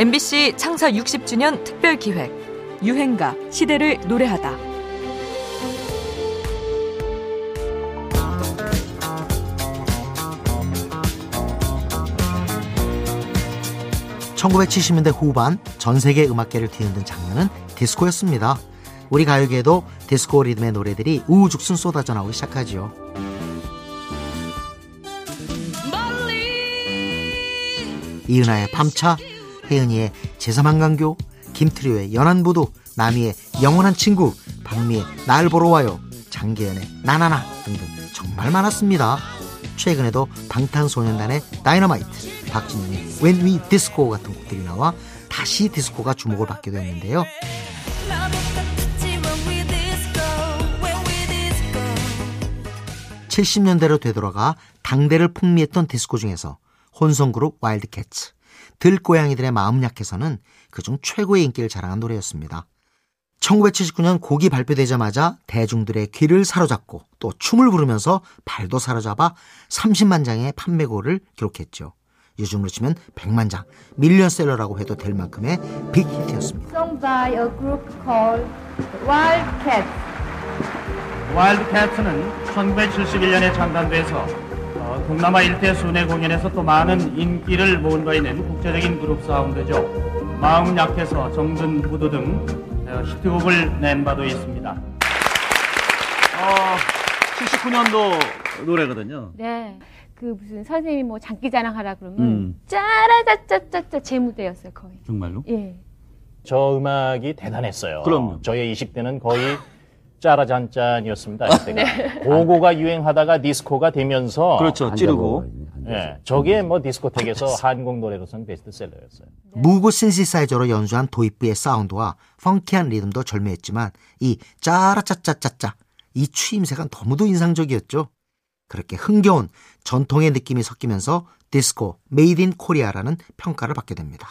MBC 창사 60주년 특별 기획 유행가 시대를 노래하다. (1970년대) 후반 전 세계 음악계를 뒤흔든 장르는 디스코였습니다 우리 가요계에도 디스코 리듬의 노래들이 우후죽순 쏟아져 나오기 시작하지요 이은하의 밤차 혜은이의 제3한강교, 김트리오의 연안부두, 남이의 영원한 친구, 박미의 날 보러 와요, 장기연의 나나나 등등 정말 많았습니다. 최근에도 방탄소년단의 다이너마이트, 박진영의 When We Disco 같은 곡들이 나와 다시 디스코가 주목을 받게 됐는데요. 70년대로 되돌아가 당대를 풍미했던 디스코 중에서 혼성그룹 와일드캣츠, 들고양이들의 마음 약해서는 그중 최고의 인기를 자랑한 노래였습니다. 1979년 곡이 발표되자마자 대중들의 귀를 사로잡고 또 춤을 부르면서 발도 사로잡아 30만 장의 판매고를 기록했죠. 요즘으로 치면 100만 장, 밀리언셀러라고 해도 될 만큼의 빅히트였습니다. Sung by a group called Wildcats. 와일드캣츠는 1971년에 창단돼서 동남아 일대 순회 공연에서 또 많은 인기를 모은 바 있는 국제적인 그룹 사운드죠. 마음 약해서 정든 부두 등 어, 히트곡을 낸 바도 있습니다. 어, 79년도 노래거든요. 네. 그 무슨 선생님이 뭐 장기자랑 하라 그러면 음. 짜라짜짜짜짜 제 무대였어요 거의. 정말로? 예. 저 음악이 대단했어요. 그럼 저의 20대는 거의 짜라잔짠이었습니다. 네. 고고가 유행하다가 디스코가 되면서 그렇죠. 찌르고. 예, 저게 뭐 디스코텍에서 한국 노래로서는 베스트셀러였어요. Moog 신시사이저로 연주한 도입부의 사운드와 펑키한 리듬도 절묘했지만 이 짜라짜짜짜짜 이 추임새가 너무도 인상적이었죠. 그렇게 흥겨운 전통의 느낌이 섞이면서 디스코 made in Korea라는 평가를 받게 됩니다.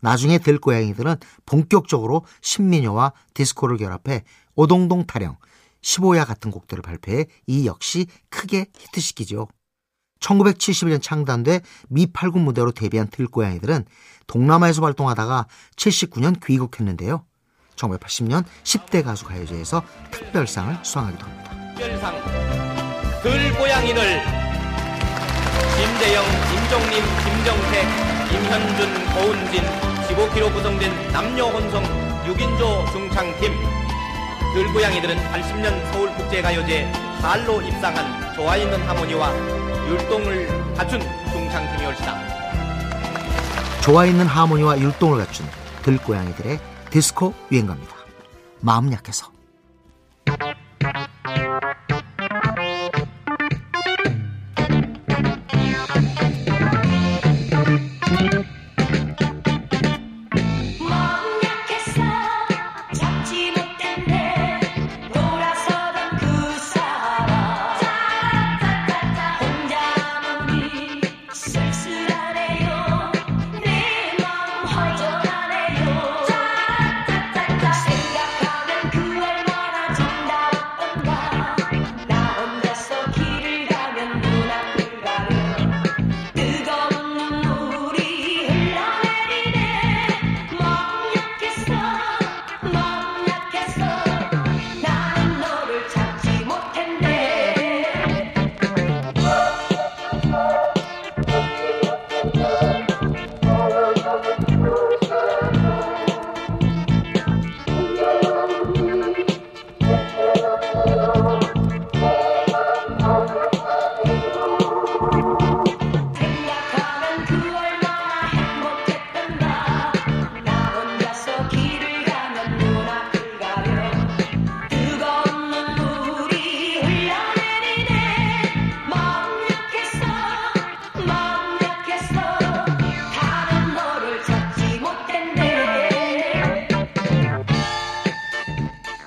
나중에 들고양이들은 본격적으로 신민요와 디스코를 결합해 오동동 타령, 15야 같은 곡들을 발표해 이 역시 크게 히트시키죠. 1971년 창단돼 미팔군 무대로 데뷔한 들고양이들은 동남아에서 활동하다가 79년 귀국했는데요. 1980년 10대 가수 가요제에서 특별상을 수상하기도 합니다. 특별상 들고양이들 김대영, 김종림, 김정택, 김현준, 고은진 15kg 구성된 남녀 혼성 6인조 중창팀 들고양이들은 80년 서울국제가요제 할로 입상한 좋아 있는 하모니와 율동을 갖춘 중창팀이 올시다. 좋아 있는 하모니와 율동을 갖춘 들고양이들의 디스코 유행가입니다. 마음 약해서.